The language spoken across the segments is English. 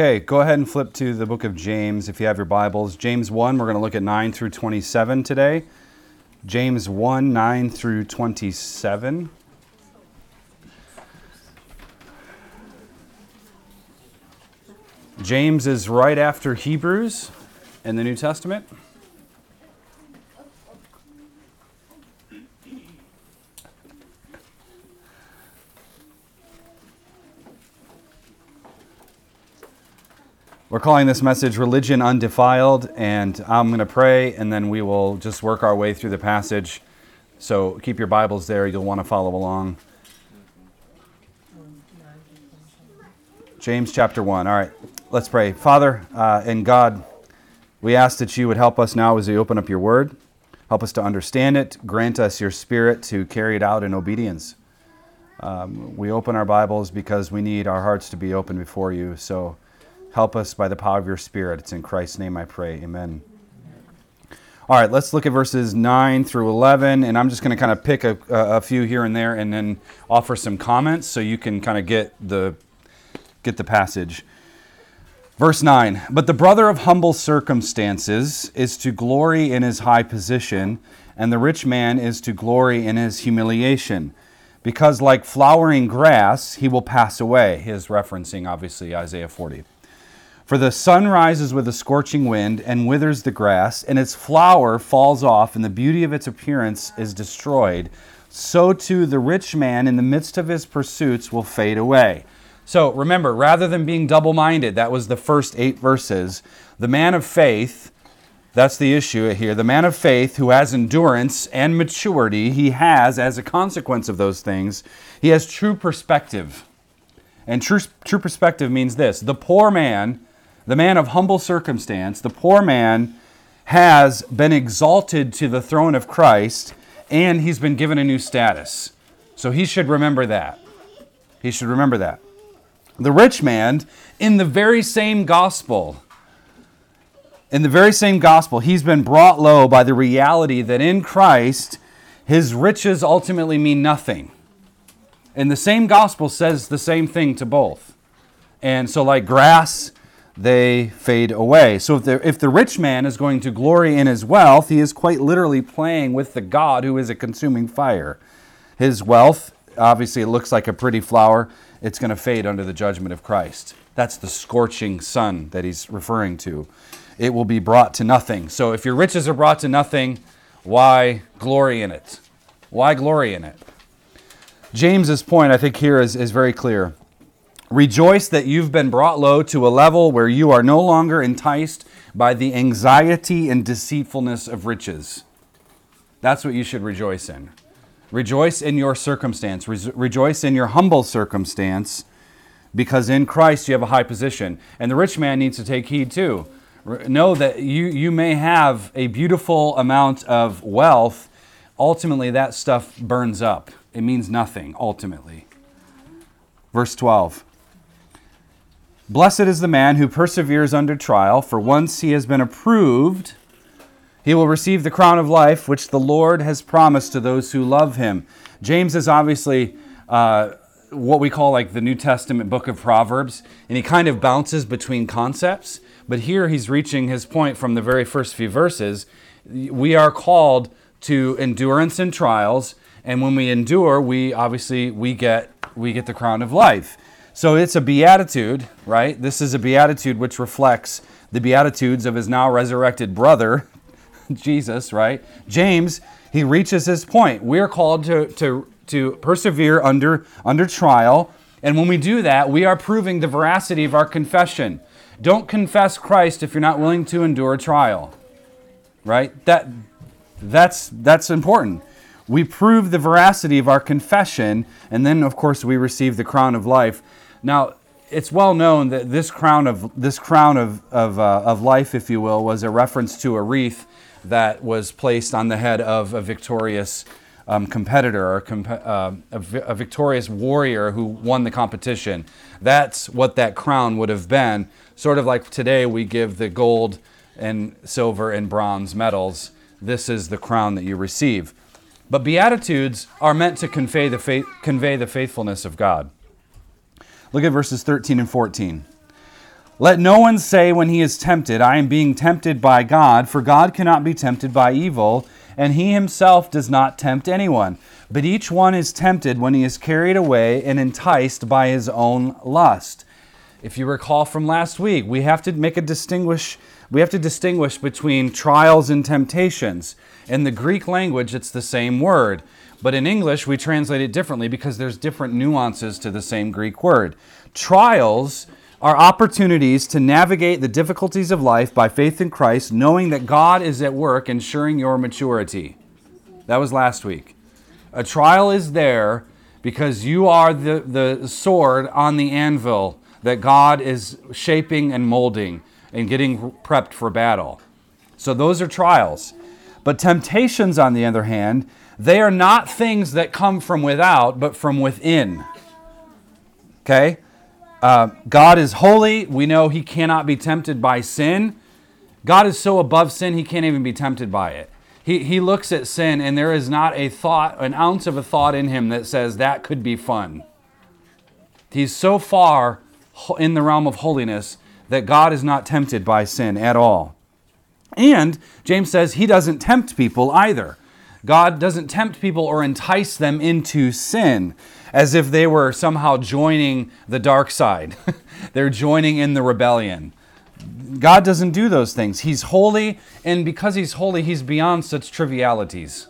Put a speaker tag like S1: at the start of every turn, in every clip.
S1: Okay, go ahead and flip to the book of James if you have your Bibles. James 1, we're going to look at 9 through 27 today. James 1, 9 through 27. James is right after Hebrews in the New Testament. We're calling this message Religion Undefiled, and I'm going to pray, and then we will just work our way through the passage. So keep your Bibles there, you'll want to follow along. James chapter 1. All right, let's pray. Father uh, and God, we ask that you would help us now as we open up your word. Help us to understand it. Grant us your spirit to carry it out in obedience. Um, we open our Bibles because we need our hearts to be open before you. So, Help us by the power of your Spirit. It's in Christ's name I pray. Amen. All right, let's look at verses 9 through 11, and I'm just going to kind of pick a, a, few here and there and then offer some comments so you can kind of get the, get the passage. Verse 9 But the brother of humble circumstances is to glory in his high position, and the rich man is to glory in his humiliation. Because like flowering grass, he will pass away. He is referencing, obviously, Isaiah 40. For the sun rises with a scorching wind and withers the grass, and its flower falls off, and the beauty of its appearance is destroyed. So too the rich man in the midst of his pursuits will fade away. So remember, rather than being double minded, that was the first eight verses, the man of faith, that's the issue here. The man of faith who has endurance and maturity, he has, as a consequence of those things, he has true perspective. And true, true perspective means this the poor man the man of humble circumstance, the poor man, has been exalted to the throne of Christ and he's been given a new status. So he should remember that. He should remember that. The rich man, in the very same gospel, in the very same gospel, he's been brought low by the reality that in Christ, his riches ultimately mean nothing. And the same gospel says the same thing to both. And so, like grass they fade away. So if the, if the rich man is going to glory in his wealth, he is quite literally playing with the God who is a consuming fire. His wealth, obviously, it looks like a pretty flower, it's going to fade under the judgment of Christ. That's the scorching sun that he's referring to. It will be brought to nothing. So if your riches are brought to nothing, why glory in it? Why glory in it? James's point, I think, here is, is very clear. Rejoice that you've been brought low to a level where you are no longer enticed by the anxiety and deceitfulness of riches. That's what you should rejoice in. Rejoice in your circumstance. Re- rejoice in your humble circumstance because in Christ you have a high position. And the rich man needs to take heed too. Know that you, you may have a beautiful amount of wealth. Ultimately, that stuff burns up. It means nothing, ultimately. Verse 12. Blessed is the man who perseveres under trial, for once he has been approved, he will receive the crown of life which the Lord has promised to those who love him. James is obviously uh, what we call like the New Testament book of Proverbs, and he kind of bounces between concepts. But here he's reaching his point from the very first few verses. We are called to endurance in trials, and when we endure, we obviously we get we get the crown of life. So it's a beatitude, right? This is a beatitude which reflects the beatitudes of his now resurrected brother, Jesus, right? James, he reaches his point. We're called to, to, to persevere under, under trial. And when we do that, we are proving the veracity of our confession. Don't confess Christ if you're not willing to endure trial. Right? That, that's, that's important. We prove the veracity of our confession, and then, of course, we receive the crown of life. Now, it's well known that this crown of this crown of of, uh, of life, if you will, was a reference to a wreath that was placed on the head of a victorious um, competitor or uh, a, a victorious warrior who won the competition. That's what that crown would have been. Sort of like today we give the gold and silver and bronze medals. This is the crown that you receive. But beatitudes are meant to convey the, convey the faithfulness of God. Look at verses 13 and 14. Let no one say when he is tempted, I am being tempted by God, for God cannot be tempted by evil, and he himself does not tempt anyone. But each one is tempted when he is carried away and enticed by his own lust. If you recall from last week, we have to make a distinguish we have to distinguish between trials and temptations. In the Greek language, it's the same word, but in English, we translate it differently because there's different nuances to the same Greek word. Trials are opportunities to navigate the difficulties of life by faith in Christ, knowing that God is at work ensuring your maturity. That was last week. A trial is there because you are the, the sword on the anvil that God is shaping and molding and getting prepped for battle. So those are trials. But temptations, on the other hand, they are not things that come from without, but from within. Okay? Uh, God is holy. We know he cannot be tempted by sin. God is so above sin, he can't even be tempted by it. He, he looks at sin, and there is not a thought, an ounce of a thought in him that says that could be fun. He's so far in the realm of holiness that God is not tempted by sin at all. And James says he doesn't tempt people either. God doesn't tempt people or entice them into sin as if they were somehow joining the dark side. They're joining in the rebellion. God doesn't do those things. He's holy, and because He's holy, He's beyond such trivialities.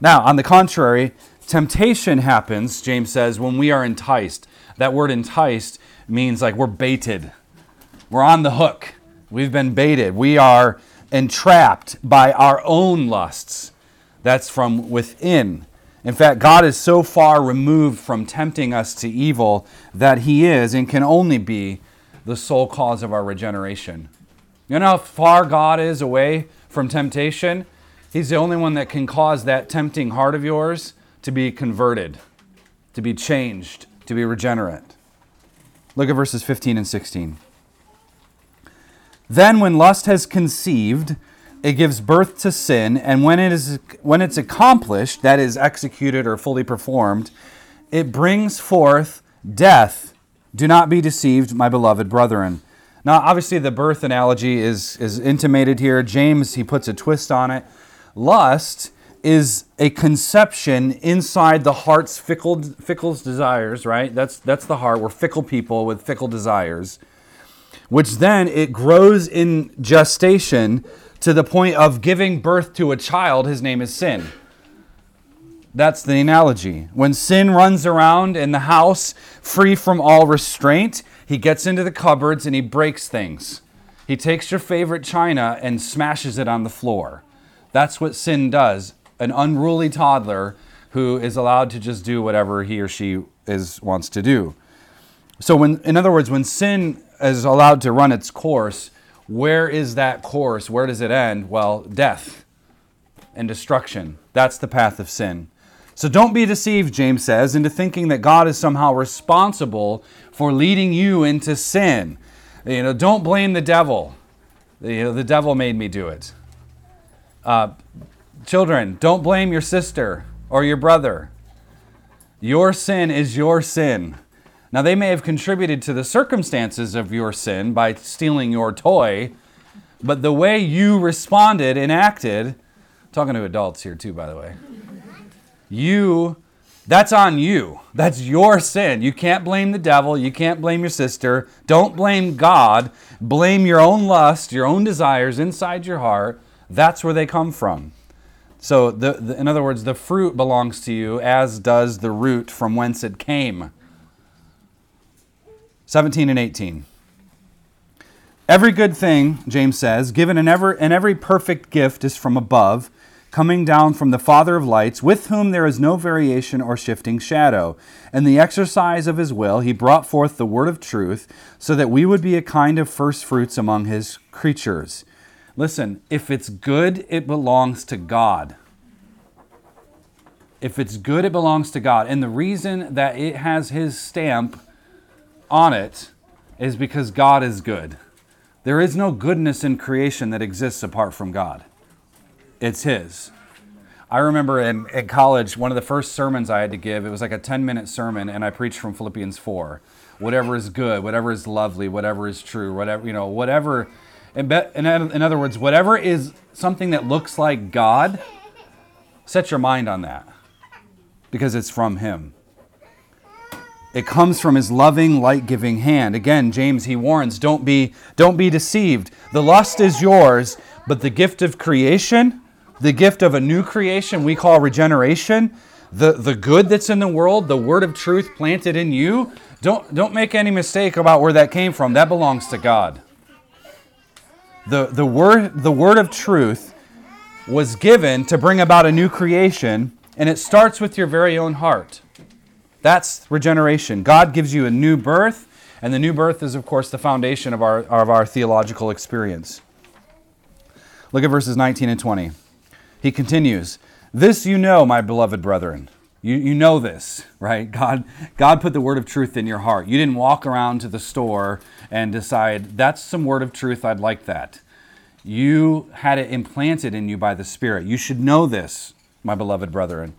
S1: Now, on the contrary, temptation happens, James says, when we are enticed. That word enticed means like we're baited, we're on the hook, we've been baited, we are entrapped by our own lusts. That's from within. In fact, God is so far removed from tempting us to evil that He is and can only be the sole cause of our regeneration. You know how far God is away from temptation? He's the only one that can cause that tempting heart of yours to be converted, to be changed, to be regenerate. Look at verses 15 and 16. Then, when lust has conceived, it gives birth to sin, and when it is when it's accomplished, that is executed or fully performed, it brings forth death. Do not be deceived, my beloved brethren. Now, obviously, the birth analogy is, is intimated here. James, he puts a twist on it. Lust is a conception inside the heart's fickle, fickle desires, right? That's, that's the heart. We're fickle people with fickle desires, which then it grows in gestation to the point of giving birth to a child, his name is sin. That's the analogy. When sin runs around in the house free from all restraint, he gets into the cupboards and he breaks things. He takes your favorite china and smashes it on the floor. That's what sin does. An unruly toddler who is allowed to just do whatever he or she is wants to do. So when in other words, when sin is allowed to run its course, where is that course? Where does it end? Well, death and destruction. That's the path of sin. So don't be deceived, James says, into thinking that God is somehow responsible for leading you into sin. You know, don't blame the devil. You know, the devil made me do it. Uh, children, don't blame your sister or your brother. Your sin is your sin. Now, they may have contributed to the circumstances of your sin by stealing your toy, but the way you responded and acted, talking to adults here too, by the way, you, that's on you. That's your sin. You can't blame the devil. You can't blame your sister. Don't blame God. Blame your own lust, your own desires inside your heart. That's where they come from. So, the, the, in other words, the fruit belongs to you, as does the root from whence it came. 17 and 18. Every good thing, James says, given in every, and every perfect gift is from above, coming down from the Father of lights, with whom there is no variation or shifting shadow. In the exercise of his will, he brought forth the word of truth, so that we would be a kind of first fruits among his creatures. Listen, if it's good, it belongs to God. If it's good, it belongs to God. And the reason that it has his stamp on it is because God is good. There is no goodness in creation that exists apart from God, it's His. I remember in, in college, one of the first sermons I had to give, it was like a 10 minute sermon, and I preached from Philippians 4. Whatever is good, whatever is lovely, whatever is true, whatever, you know, whatever. In, be, in, in other words, whatever is something that looks like God, set your mind on that because it's from Him. It comes from his loving, light-giving hand. Again, James he warns, don't be don't be deceived. The lust is yours, but the gift of creation, the gift of a new creation we call regeneration, the, the good that's in the world, the word of truth planted in you, don't, don't make any mistake about where that came from. That belongs to God. The, the, word, the word of truth was given to bring about a new creation, and it starts with your very own heart. That's regeneration. God gives you a new birth, and the new birth is, of course, the foundation of our, of our theological experience. Look at verses 19 and 20. He continues, This you know, my beloved brethren. You, you know this, right? God, God put the word of truth in your heart. You didn't walk around to the store and decide, that's some word of truth, I'd like that. You had it implanted in you by the Spirit. You should know this, my beloved brethren.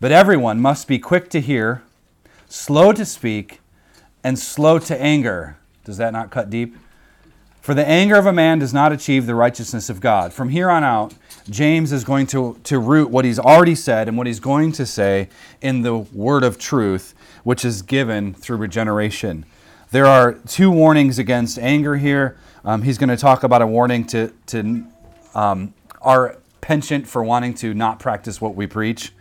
S1: But everyone must be quick to hear, slow to speak, and slow to anger. Does that not cut deep? For the anger of a man does not achieve the righteousness of God. From here on out, James is going to, to root what he's already said and what he's going to say in the word of truth, which is given through regeneration. There are two warnings against anger here. Um, he's going to talk about a warning to, to um, our penchant for wanting to not practice what we preach.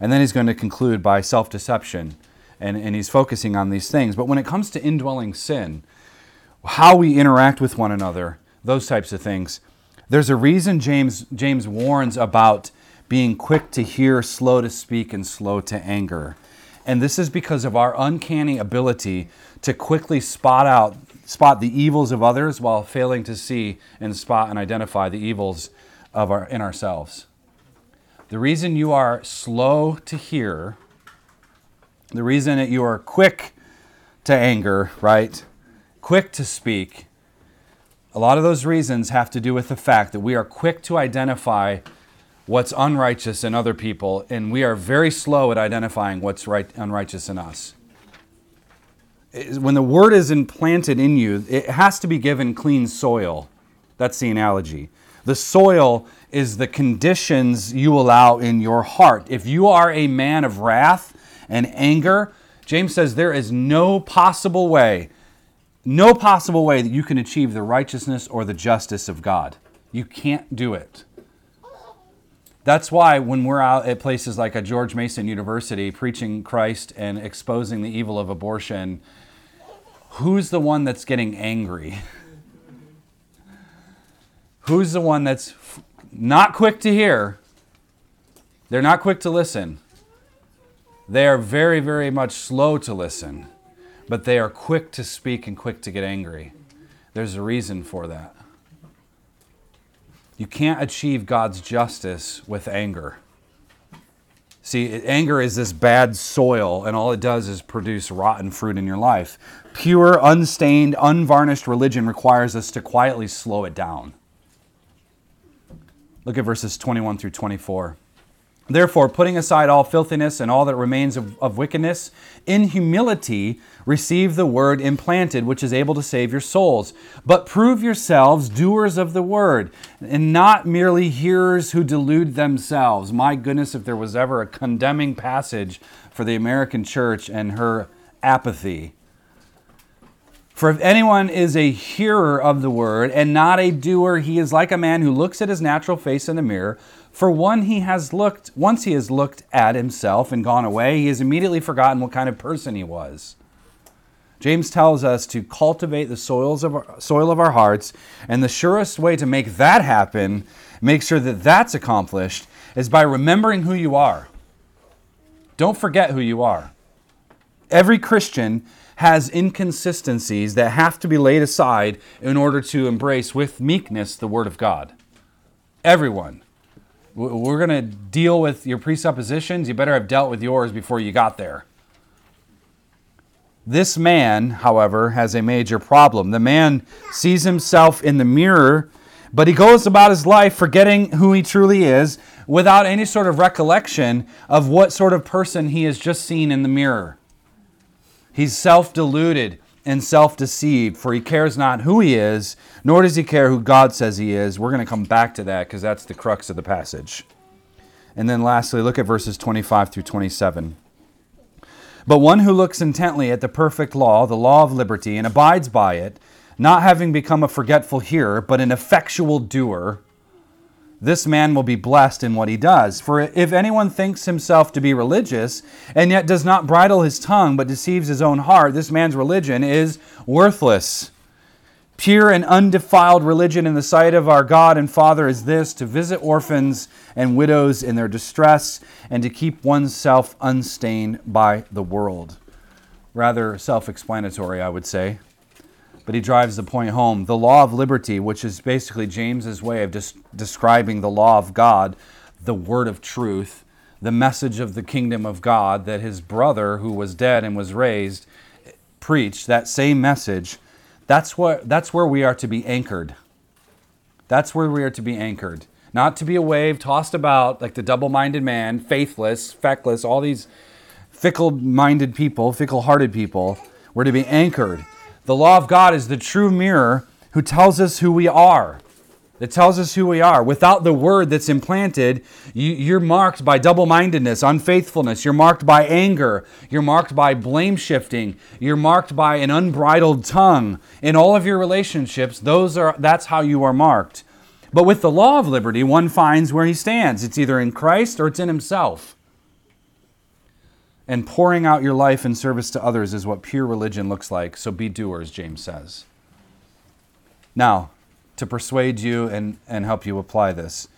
S1: And then he's going to conclude by self deception. And, and he's focusing on these things. But when it comes to indwelling sin, how we interact with one another, those types of things. There's a reason James, James warns about being quick to hear, slow to speak, and slow to anger. And this is because of our uncanny ability to quickly spot out, spot the evils of others while failing to see and spot and identify the evils of our, in ourselves. The reason you are slow to hear, the reason that you are quick to anger, right? quick to speak, a lot of those reasons have to do with the fact that we are quick to identify what's unrighteous in other people, and we are very slow at identifying what's right, unrighteous in us. When the word is implanted in you, it has to be given clean soil. That's the analogy. The soil is the conditions you allow in your heart. If you are a man of wrath and anger, James says there is no possible way no possible way that you can achieve the righteousness or the justice of God. You can't do it. That's why when we're out at places like a George Mason University preaching Christ and exposing the evil of abortion, who's the one that's getting angry? Who's the one that's not quick to hear? They're not quick to listen. They are very, very much slow to listen but they are quick to speak and quick to get angry. There's a reason for that. You can't achieve God's justice with anger. See, anger is this bad soil, and all it does is produce rotten fruit in your life. Pure, unstained, unvarnished religion requires us to quietly slow it down. Look at verses 21 through 24. Therefore, putting aside all filthiness and all that remains of, of, wickedness, in humility receive the word implanted, which is able to save your souls. But prove yourselves doers of the word, and not merely hearers who delude themselves. My goodness, if there was ever a condemning passage for the American church and her apathy. For if anyone is a hearer of the word and not a doer, he is like a man who looks at his natural face in the mirror for one he has looked once he has looked at himself and gone away, he has immediately forgotten what kind of person he was. James tells us to cultivate the soils of our, soil of our hearts, and the surest way to make that happen, make sure that that's accomplished, is by remembering who you are. Don't forget who you are. Every Christian has inconsistencies that have to be laid aside in order to embrace with meekness the Word of God. Everyone. We're going to deal with your presuppositions. You better have dealt with yours before you got there. This man, however, has a major problem. The man sees himself in the mirror, but he goes about his life forgetting who he truly is, without any sort of recollection of what sort of person he has just seen in the mirror. He's self deluded and self deceived, for he cares not who he is, nor does he care who God says he is. We're going to come back to that because that's the crux of the passage. And then lastly, look at verses 25 through 27. But one who looks intently at the perfect law, the law of liberty, and abides by it, not having become a forgetful hearer, but an effectual doer, this man will be blessed in what he does. For if anyone thinks himself to be religious, and yet does not bridle his tongue, but deceives his own heart, this man's religion is worthless. Pure and undefiled religion in the sight of our God and Father is this to visit orphans and widows in their distress and to keep oneself unstained by the world. Rather self explanatory, I would say. But he drives the point home. The law of liberty, which is basically James's way of des- describing the law of God, the word of truth, the message of the kingdom of God that his brother, who was dead and was raised, preached, that same message that's, what, that's where we are to be anchored. That's where we are to be anchored. Not to be a wave tossed about like the double minded man, faithless, feckless, all these fickle minded people, fickle hearted people. We're to be anchored. The law of God is the true mirror who tells us who we are It tells us who we are. Without the word that's implanted, you, are marked by double mindedness, unfaithfulness. You're marked by anger. You're marked by blame shifting. You're marked by an unbridled tongue. In all of your relationships, those are, that's how you are marked. But with the law of liberty, one finds where he stands. It's either in Christ or it's in himself. And pouring out your life in service to others is what pure religion looks like. So be doers, James says. Now, to persuade you and, and help you apply this.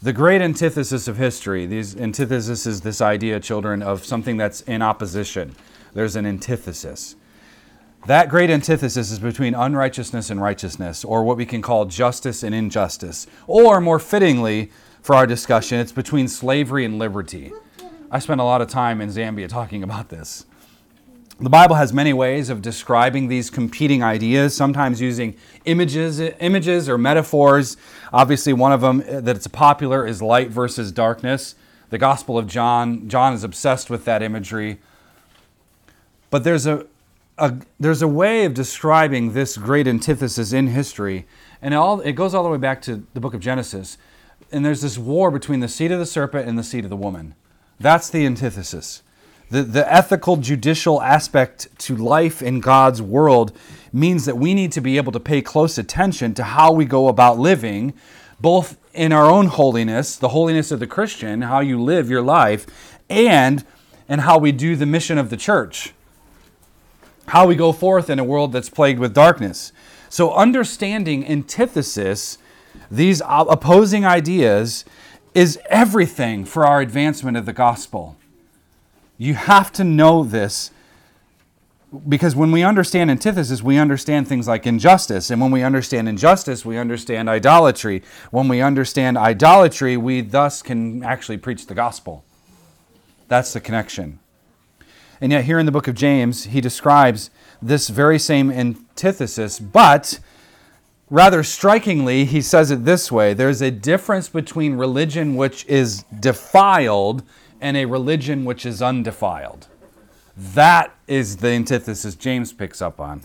S1: The great antithesis of history, these antithesis is this idea, children, of something that's in opposition. There's an antithesis. That great antithesis is between unrighteousness and righteousness, or what we can call justice and injustice. Or more fittingly, for our discussion, it's between slavery and liberty. I spent a lot of time in Zambia talking about this. The Bible has many ways of describing these competing ideas, sometimes using images, images or metaphors. Obviously, one of them that's popular is light versus darkness. The Gospel of John, John is obsessed with that imagery. But there's a, a there's a way of describing this great antithesis in history, and it, all, it goes all the way back to the book of Genesis. And there's this war between the seed of the serpent and the seed of the woman. That's the antithesis. The, the ethical, judicial aspect to life in God's world means that we need to be able to pay close attention to how we go about living, both in our own holiness, the holiness of the Christian, how you live your life, and and how we do the mission of the church. How we go forth in a world that's plagued with darkness. So understanding antithesis, these opposing ideas, is everything for our advancement of the gospel. You have to know this because when we understand antithesis, we understand things like injustice. And when we understand injustice, we understand idolatry. When we understand idolatry, we thus can actually preach the gospel. That's the connection. And yet, here in the book of James, he describes this very same antithesis, but rather strikingly, he says it this way there's a difference between religion which is defiled and a religion which is undefiled. That is the antithesis James picks up on.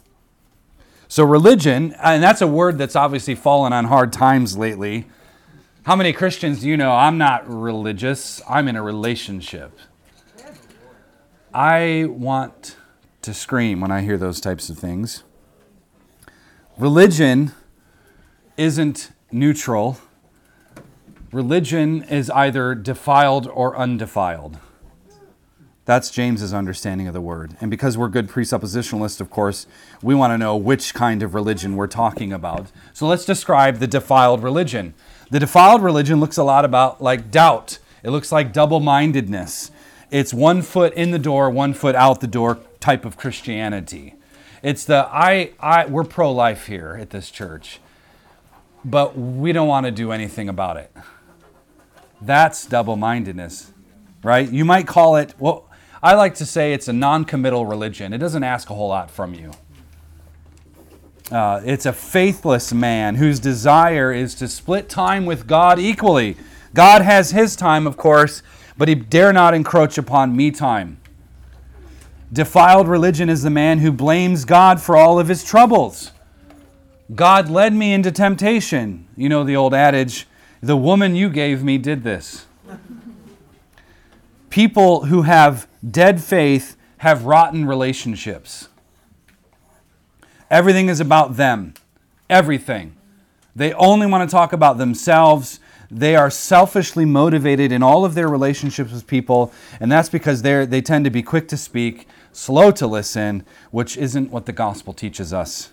S1: So, religion, and that's a word that's obviously fallen on hard times lately. How many Christians do you know? I'm not religious, I'm in a relationship. I want to scream when I hear those types of things. Religion isn't neutral, religion is either defiled or undefiled. That's James's understanding of the word. And because we're good presuppositionalists, of course, we want to know which kind of religion we're talking about. So let's describe the defiled religion. The defiled religion looks a lot about like doubt. It looks like double-mindedness. It's one foot in the door, one foot out the door type of Christianity. It's the I I we're pro-life here at this church. But we don't want to do anything about it. That's double mindedness, right? You might call it, well, I like to say it's a non committal religion. It doesn't ask a whole lot from you. Uh, it's a faithless man whose desire is to split time with God equally, God has his time, of course, but he dare not encroach upon me time. Defiled religion is the man who blames God for all of his troubles. God led me into temptation. You know the old adage, the woman you gave me did this. People who have dead faith have rotten relationships. Everything is about them. Everything. They only want to talk about themselves. They are selfishly motivated in all of their relationships with people, and that's because they they tend to be quick to speak, slow to listen, which isn't what the gospel teaches us.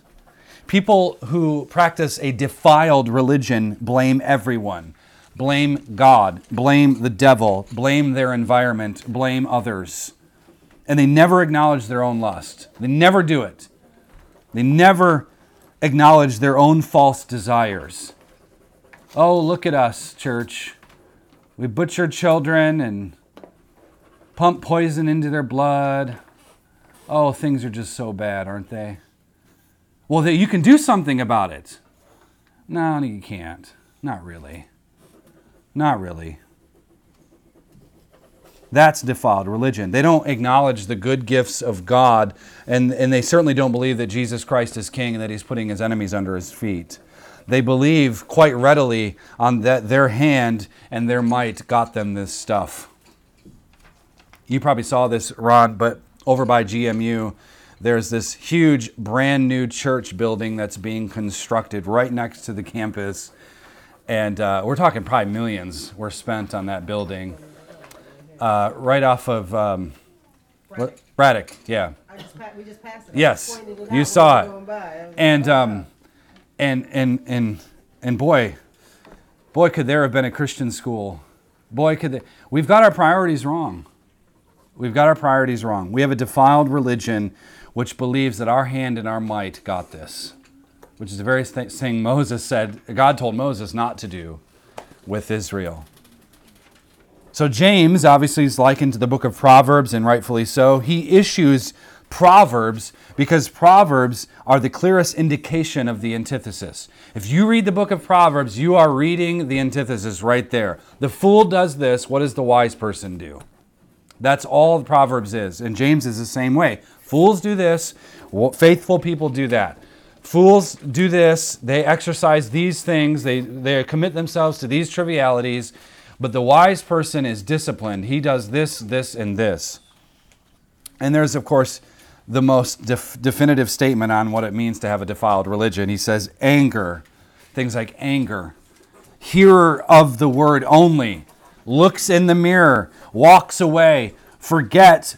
S1: People who practice a defiled religion blame everyone. Blame God, blame the devil, blame their environment, blame others. And they never acknowledge their own lust. They never do it. They never acknowledge their own false desires. Oh, look at us, church. We butcher children and pump poison into their blood. Oh, things are just so bad, aren't they? Well, you can do something about it. No, you can't. Not really. Not really. That's defiled religion. They don't acknowledge the good gifts of God, and, and they certainly don't believe that Jesus Christ is king and that he's putting his enemies under his feet. They believe quite readily on that their hand and their might got them this stuff. You probably saw this, Ron, but over by GMU, there's this huge brand new church building that's being constructed right next to the campus. And uh, we're talking probably millions were spent on that building uh, right off of um, what, Braddock. Yeah.
S2: Just we just passed it.
S1: Yes, you saw it. And um, and and and and boy, boy, could there have been a Christian school? Boy, could they, we've got our priorities wrong. We've got our priorities wrong. We have a defiled religion which believes that our hand and our might got this, which is the very thing Moses said, God told Moses not to do with Israel. So James obviously is likened to the book of Proverbs, and rightfully so. He issues Proverbs because Proverbs are the clearest indication of the antithesis. If you read the book of Proverbs, you are reading the antithesis right there. The fool does this, what does the wise person do? That's all Proverbs is. And James is the same way. Fools do this, faithful people do that. Fools do this, they exercise these things, they, they commit themselves to these trivialities, but the wise person is disciplined. He does this, this, and this. And there's, of course, the most def- definitive statement on what it means to have a defiled religion. He says, anger, things like anger, hearer of the word only, looks in the mirror, walks away, forgets.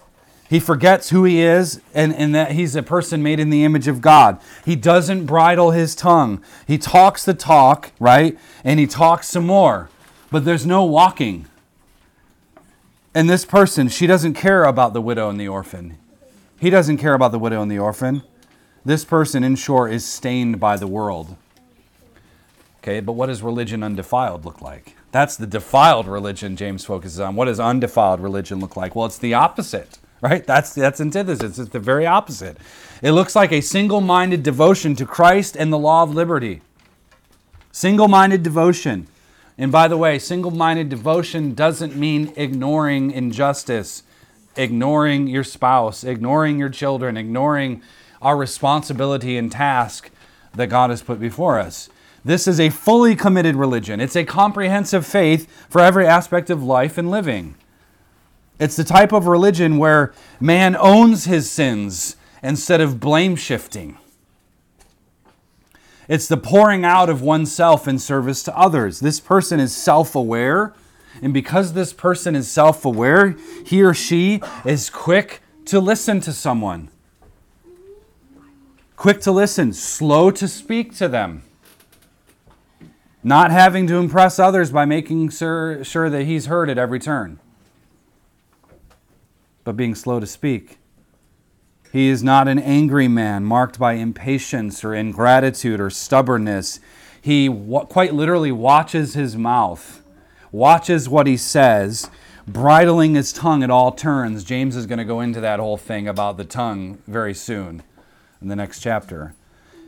S1: He forgets who he is and, and that he's a person made in the image of God. He doesn't bridle his tongue. He talks the talk, right? And he talks some more but there's no walking. And this person, she doesn't care about the widow and the orphan. He doesn't care about the widow and the orphan. This person, in short, is stained by the world. Okay, but what does religion undefiled look like? That's the defiled religion James focuses on. What does undefiled religion look like? Well, it's the opposite, right? That's that's antithesis. It's the very opposite. It looks like a single-minded devotion to Christ and the law of liberty. Single-minded devotion. And by the way, single minded devotion doesn't mean ignoring injustice, ignoring your spouse, ignoring your children, ignoring our responsibility and task that God has put before us. This is a fully committed religion. It's a comprehensive faith for every aspect of life and living. It's the type of religion where man owns his sins instead of blame shifting. It's the pouring out of oneself in service to others. This person is self aware, and because this person is self aware, he or she is quick to listen to someone. Quick to listen, slow to speak to them. Not having to impress others by making sure, sure that he's heard at every turn, but being slow to speak. He is not an angry man marked by impatience or ingratitude or stubbornness. He quite literally watches his mouth, watches what he says, bridling his tongue at all turns. James is going to go into that whole thing about the tongue very soon in the next chapter.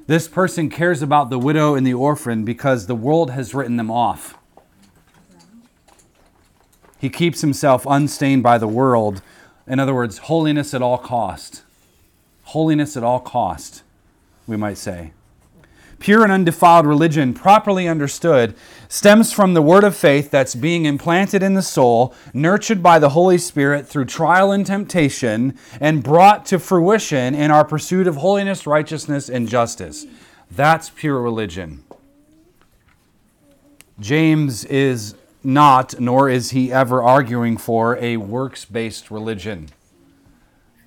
S1: This person cares about the widow and the orphan because the world has written them off. He keeps himself unstained by the world. In other words, holiness at all cost. Holiness at all cost, we might say. Pure and undefiled religion, properly understood, stems from the word of faith that's being implanted in the soul, nurtured by the Holy Spirit through trial and temptation, and brought to fruition in our pursuit of holiness, righteousness, and justice. That's pure religion. James is not, nor is he ever arguing for, a works based religion.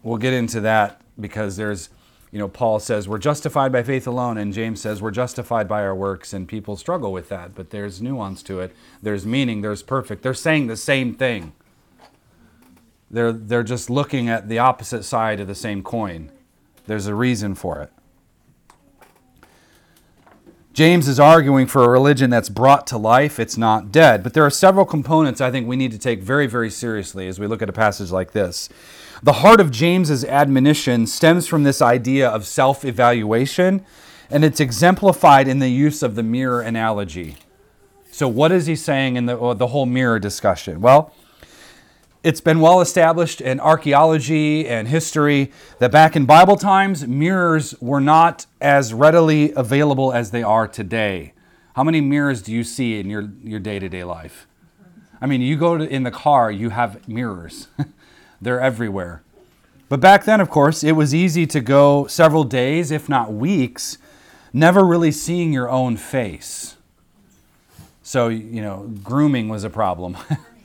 S1: We'll get into that because there's you know, Paul says we're justified by faith alone, and James says we're justified by our works, and people struggle with that. But there's nuance to it. There's meaning. There's perfect. They're saying the same thing. They're they're just looking at the opposite side of the same coin. There's a reason for it. James is arguing for a religion that's brought to life, it's not dead. But there are several components I think we need to take very, very seriously as we look at a passage like this. The heart of James's admonition stems from this idea of self evaluation, and it's exemplified in the use of the mirror analogy. So, what is he saying in the, uh, the whole mirror discussion? Well, it's been well established in archaeology and history that back in Bible times, mirrors were not as readily available as they are today. How many mirrors do you see in your, your day-to-day life? I mean, you go to, in the car, you have mirrors. They're everywhere. But back then, of course, it was easy to go several days, if not weeks, never really seeing your own face. So, you know, grooming was a problem.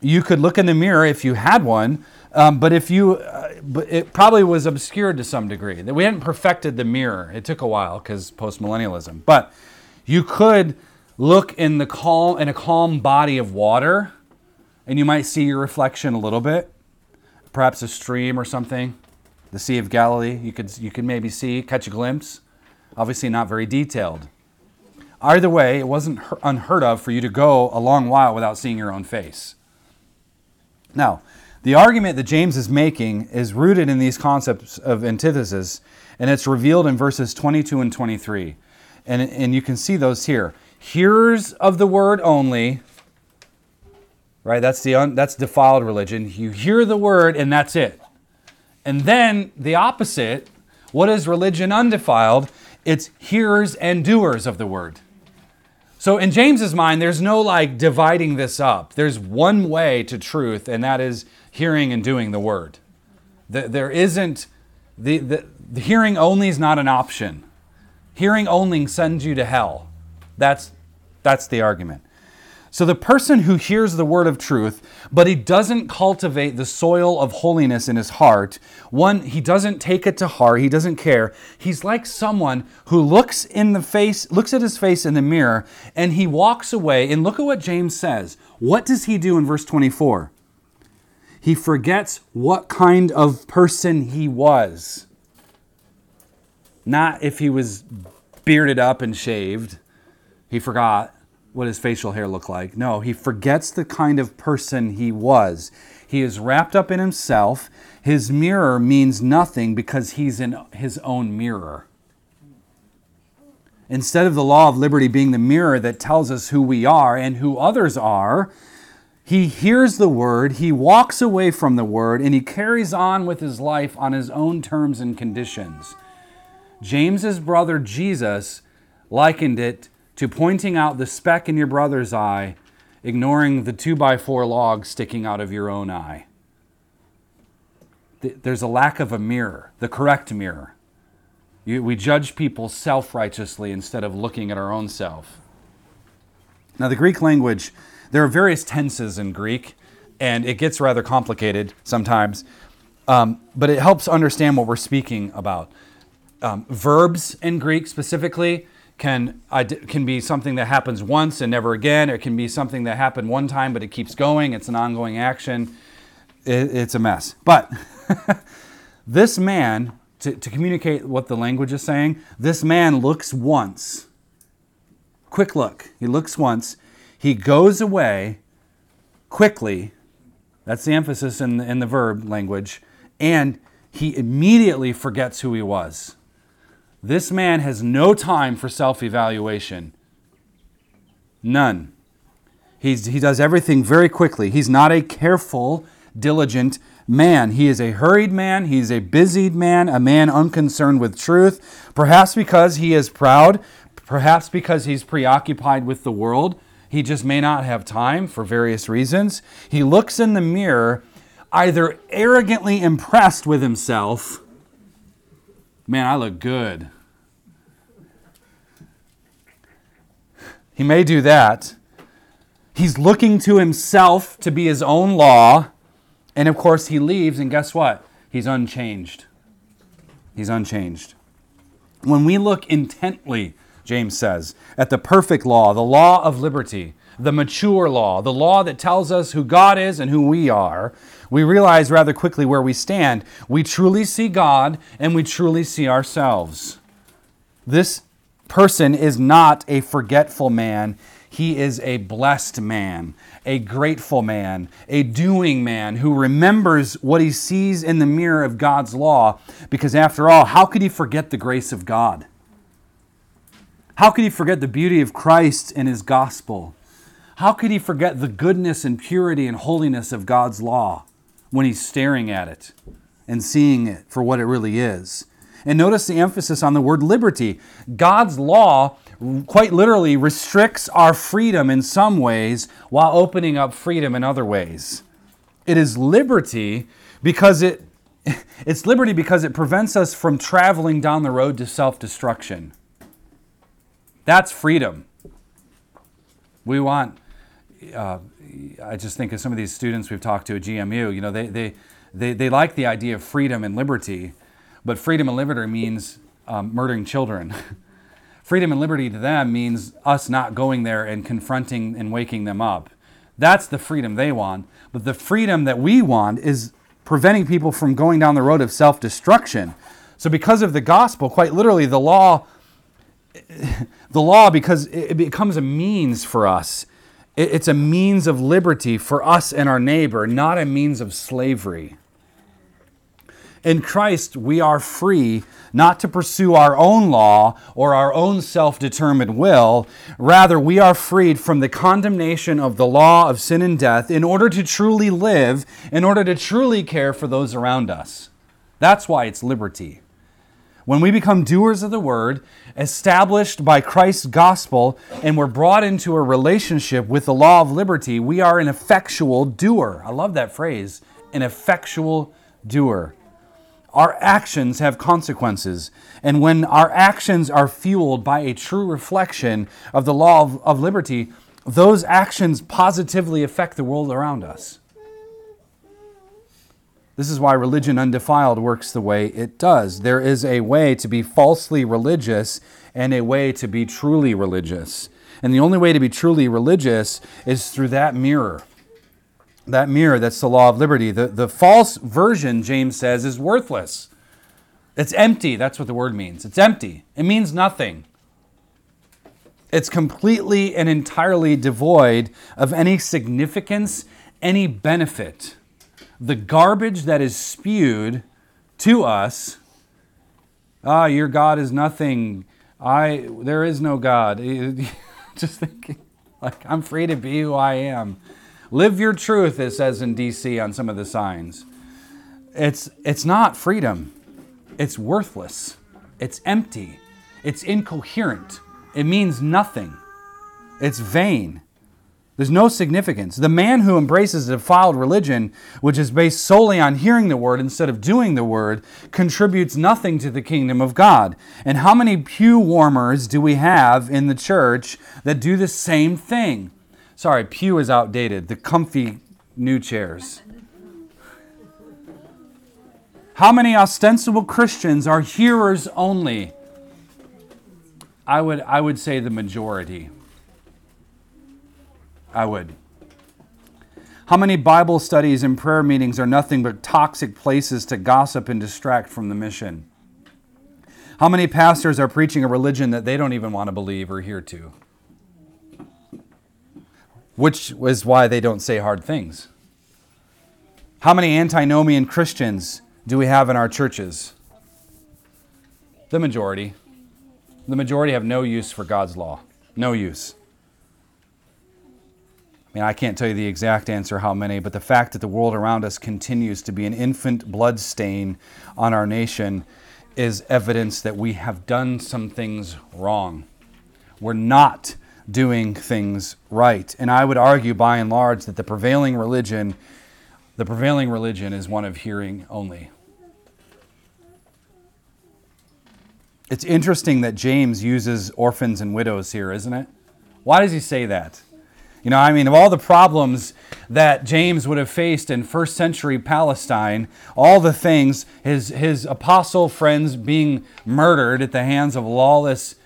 S1: you could look in the mirror if you had one, um, but if you, uh, but it probably was obscured to some degree. That we hadn't perfected the mirror. It took a while because postmillennialism. But you could look in the calm in a calm body of water, and you might see your reflection a little bit perhaps a stream or something, the Sea of Galilee, you could, you could maybe see, catch a glimpse. Obviously, not very detailed. Either way, it wasn't unheard of for you to go a long while without seeing your own face. Now, the argument that James is making is rooted in these concepts of antithesis, and it's revealed in verses 22 and 23. And, and you can see those here. Hearers of the word only, right? That's the un, that's defiled religion. You hear the word and that's it. And then the opposite, what is religion undefiled? It's hearers and doers of the word. So in James's mind, there's no like dividing this up. There's one way to truth, and that is hearing and doing the word. There isn't the, the, the hearing only is not an option. Hearing only sends you to hell. That's that's the argument. So the person who hears the word of truth, but he doesn't cultivate the soil of holiness in his heart, one, he doesn't take it to heart, he doesn't care. He's like someone who looks in the face, looks at his face in the mirror, and he walks away. And look at what James says. What does he do in verse 24? He forgets what kind of person he was. Not if he was bearded up and shaved. He forgot what his facial hair looked like. No, he forgets the kind of person he was. He is wrapped up in himself. His mirror means nothing because he's in his own mirror. Instead of the law of liberty being the mirror that tells us who we are and who others are, he hears the word, he walks away from the word, and he carries on with his life on his own terms and conditions. James's brother Jesus likened it to pointing out the speck in your brother's eye, ignoring the two by four log sticking out of your own eye. There's a lack of a mirror, the correct mirror. we judge people self righteously instead of looking at our own self. Now, the Greek language, there are various tenses in Greek, and it gets rather complicated sometimes, um, but it helps understand what we're speaking about. Um, verbs in Greek specifically, can can be something that happens once and never again. It can be something that happened one time but it keeps going. It's an ongoing action. It, it's a mess. But this man, to, to communicate what the language is saying, this man looks once. Quick look. He looks once. He goes away quickly. That's the emphasis in the, in the verb language. And he immediately forgets who he was. This man has no time for self evaluation. None. He's, he does everything very quickly. He's not a careful, diligent man. He is a hurried man. He's a busied man, a man unconcerned with truth, perhaps because he is proud, perhaps because he's preoccupied with the world. He just may not have time for various reasons. He looks in the mirror, either arrogantly impressed with himself. Man, I look good. He may do that. He's looking to himself to be his own law. And of course, he leaves, and guess what? He's unchanged. He's unchanged. When we look intently, James says, at the perfect law, the law of liberty, the mature law, the law that tells us who God is and who we are, we realize rather quickly where we stand. We truly see God and we truly see ourselves. This person is not a forgetful man. He is a blessed man, a grateful man, a doing man who remembers what he sees in the mirror of God's law. Because after all, how could he forget the grace of God? How could he forget the beauty of Christ and his gospel? How could he forget the goodness and purity and holiness of God's law when he's staring at it and seeing it for what it really is? And notice the emphasis on the word liberty. God's law quite literally restricts our freedom in some ways while opening up freedom in other ways. It is liberty because it it's liberty because it prevents us from traveling down the road to self-destruction. That's freedom. We want uh, I just think of some of these students we've talked to at GMU, you know, they, they, they, they like the idea of freedom and liberty, but freedom and liberty means um, murdering children. freedom and liberty to them means us not going there and confronting and waking them up. That's the freedom they want. But the freedom that we want is preventing people from going down the road of self destruction. So, because of the gospel, quite literally, the law, the law, because it becomes a means for us, it's a means of liberty for us and our neighbor, not a means of slavery. In Christ, we are free not to pursue our own law or our own self determined will. Rather, we are freed from the condemnation of the law of sin and death in order to truly live, in order to truly care for those around us. That's why it's liberty. When we become doers of the word, established by Christ's gospel, and we're brought into a relationship with the law of liberty, we are an effectual doer. I love that phrase an effectual doer. Our actions have consequences. And when our actions are fueled by a true reflection of the law of, of liberty, those actions positively affect the world around us. This is why religion undefiled works the way it does. There is a way to be falsely religious and a way to be truly religious. And the only way to be truly religious is through that mirror that mirror that's the law of liberty. The, the false version, James says, is worthless. It's empty. That's what the word means. It's empty. It means nothing. It's completely and entirely devoid of any significance, any benefit. The garbage that is spewed to us ah, your God is nothing. I there is no God. Just thinking, like I'm free to be who I am. Live your truth, it says in DC on some of the signs. It's, it's not freedom, it's worthless, it's empty, it's incoherent, it means nothing, it's vain. There's no significance. The man who embraces a defiled religion, which is based solely on hearing the word instead of doing the word, contributes nothing to the kingdom of God. And how many pew warmers do we have in the church that do the same thing? Sorry, pew is outdated. The comfy new chairs. How many ostensible Christians are hearers only? I would, I would say the majority. I would. How many Bible studies and prayer meetings are nothing but toxic places to gossip and distract from the mission? How many pastors are preaching a religion that they don't even want to believe or hear to? which is why they don't say hard things. How many antinomian Christians do we have in our churches? The majority. The majority have no use for God's law. No use. I mean, I can't tell you the exact answer how many, but the fact that the world around us continues to be an infant blood stain on our nation is evidence that we have done some things wrong. We're not doing things right. And I would argue by and large that the prevailing religion the prevailing religion is one of hearing only. It's interesting that James uses orphans and widows here, isn't it? Why does he say that? You know, I mean, of all the problems that James would have faced in first century Palestine, all the things, his, his apostle friends being murdered at the hands of lawless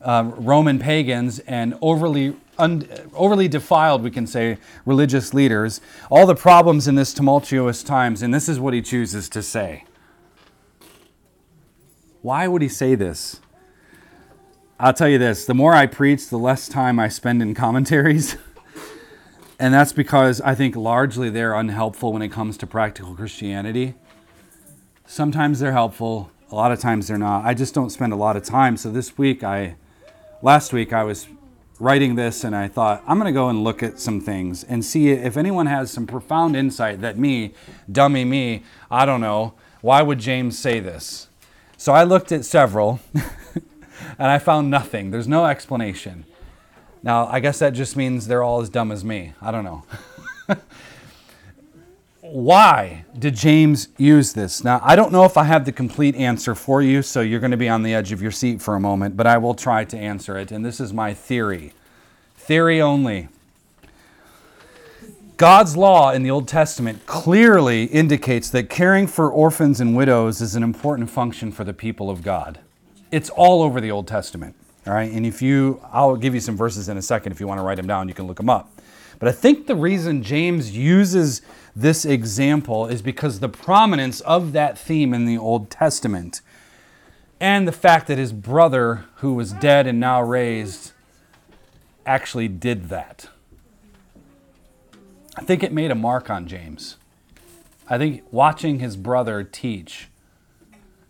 S1: uh, Roman pagans and overly, un, overly defiled, we can say, religious leaders, all the problems in this tumultuous times, and this is what he chooses to say. Why would he say this? I'll tell you this the more I preach, the less time I spend in commentaries. And that's because I think largely they're unhelpful when it comes to practical Christianity. Sometimes they're helpful, a lot of times they're not. I just don't spend a lot of time. So this week, I, last week, I was writing this and I thought, I'm going to go and look at some things and see if anyone has some profound insight that me, dummy me, I don't know, why would James say this? So I looked at several and I found nothing. There's no explanation. Now, I guess that just means they're all as dumb as me. I don't know. Why did James use this? Now, I don't know if I have the complete answer for you, so you're going to be on the edge of your seat for a moment, but I will try to answer it. And this is my theory theory only. God's law in the Old Testament clearly indicates that caring for orphans and widows is an important function for the people of God. It's all over the Old Testament. All right, and if you, I'll give you some verses in a second. If you want to write them down, you can look them up. But I think the reason James uses this example is because the prominence of that theme in the Old Testament and the fact that his brother, who was dead and now raised, actually did that. I think it made a mark on James. I think watching his brother teach,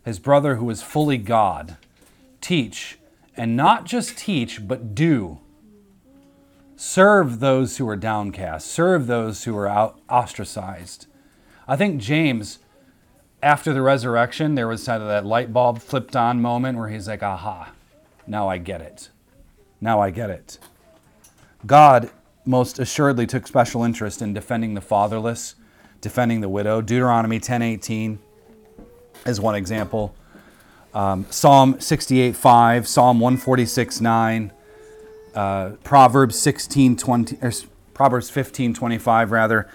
S1: his brother who was fully God, teach and not just teach, but do. Serve those who are downcast, serve those who are out, ostracized. I think James, after the resurrection, there was kind of that light bulb flipped on moment where he's like, aha, now I get it. Now I get it. God most assuredly took special interest in defending the fatherless, defending the widow. Deuteronomy 10:18 is one example um, Psalm 68 5, Psalm 146 9, uh, Proverbs 16 20, or Proverbs 15 25, rather.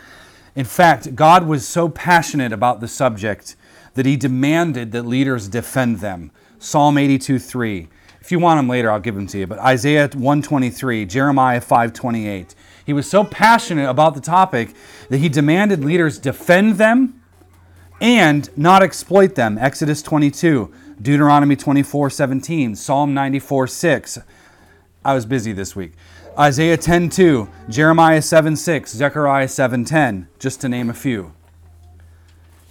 S1: In fact, God was so passionate about the subject that he demanded that leaders defend them. Psalm 82 3. If you want them later, I'll give them to you. But Isaiah 123, Jeremiah 528. He was so passionate about the topic that he demanded leaders defend them and not exploit them. Exodus 22. Deuteronomy 24 17, Psalm 94 6. I was busy this week. Isaiah 10 2, Jeremiah 7 6, Zechariah 7 10, just to name a few.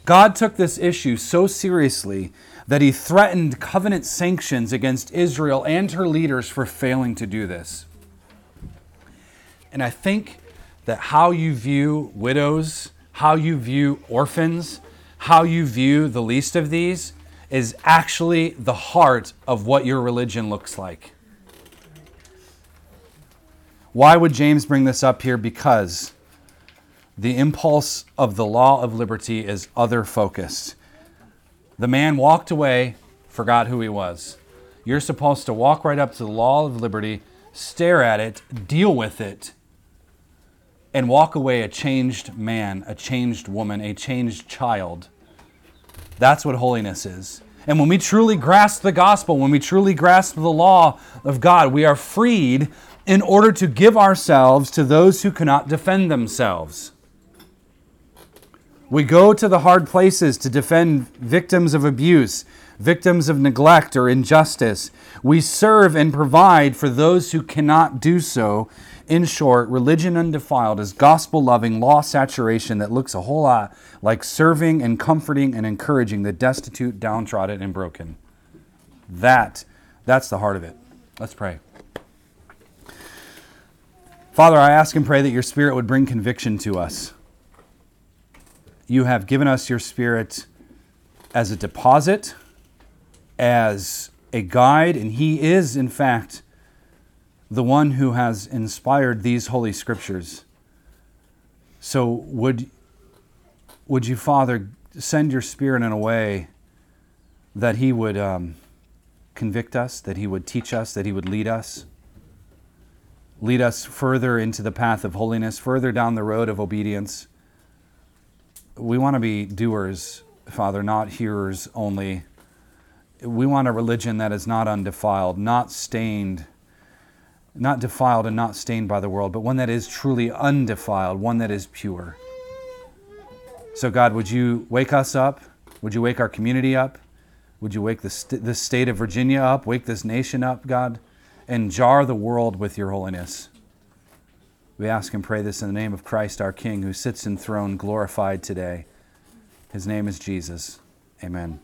S1: God took this issue so seriously that he threatened covenant sanctions against Israel and her leaders for failing to do this. And I think that how you view widows, how you view orphans, how you view the least of these is actually the heart of what your religion looks like. Why would James bring this up here? Because the impulse of the law of liberty is other focused. The man walked away, forgot who he was. You're supposed to walk right up to the law of liberty, stare at it, deal with it, and walk away a changed man, a changed woman, a changed child that's what holiness is. And when we truly grasp the gospel, when we truly grasp the law of God, we are freed in order to give ourselves to those who cannot defend themselves. We go to the hard places to defend victims of abuse, victims of neglect or injustice. We serve and provide for those who cannot do so in short, religion undefiled is gospel loving law saturation that looks a whole lot like serving and comforting and encouraging the destitute, downtrodden, and broken. That, that's the heart of it. Let's pray. Father, I ask and pray that your Spirit would bring conviction to us. You have given us your Spirit as a deposit, as a guide, and He is, in fact, the one who has inspired these holy scriptures. So, would, would you, Father, send your Spirit in a way that He would um, convict us, that He would teach us, that He would lead us? Lead us further into the path of holiness, further down the road of obedience. We want to be doers, Father, not hearers only. We want a religion that is not undefiled, not stained not defiled and not stained by the world, but one that is truly undefiled, one that is pure. So, God, would you wake us up? Would you wake our community up? Would you wake the, st- the state of Virginia up? Wake this nation up, God? And jar the world with your holiness. We ask and pray this in the name of Christ, our King, who sits enthroned, glorified today. His name is Jesus. Amen.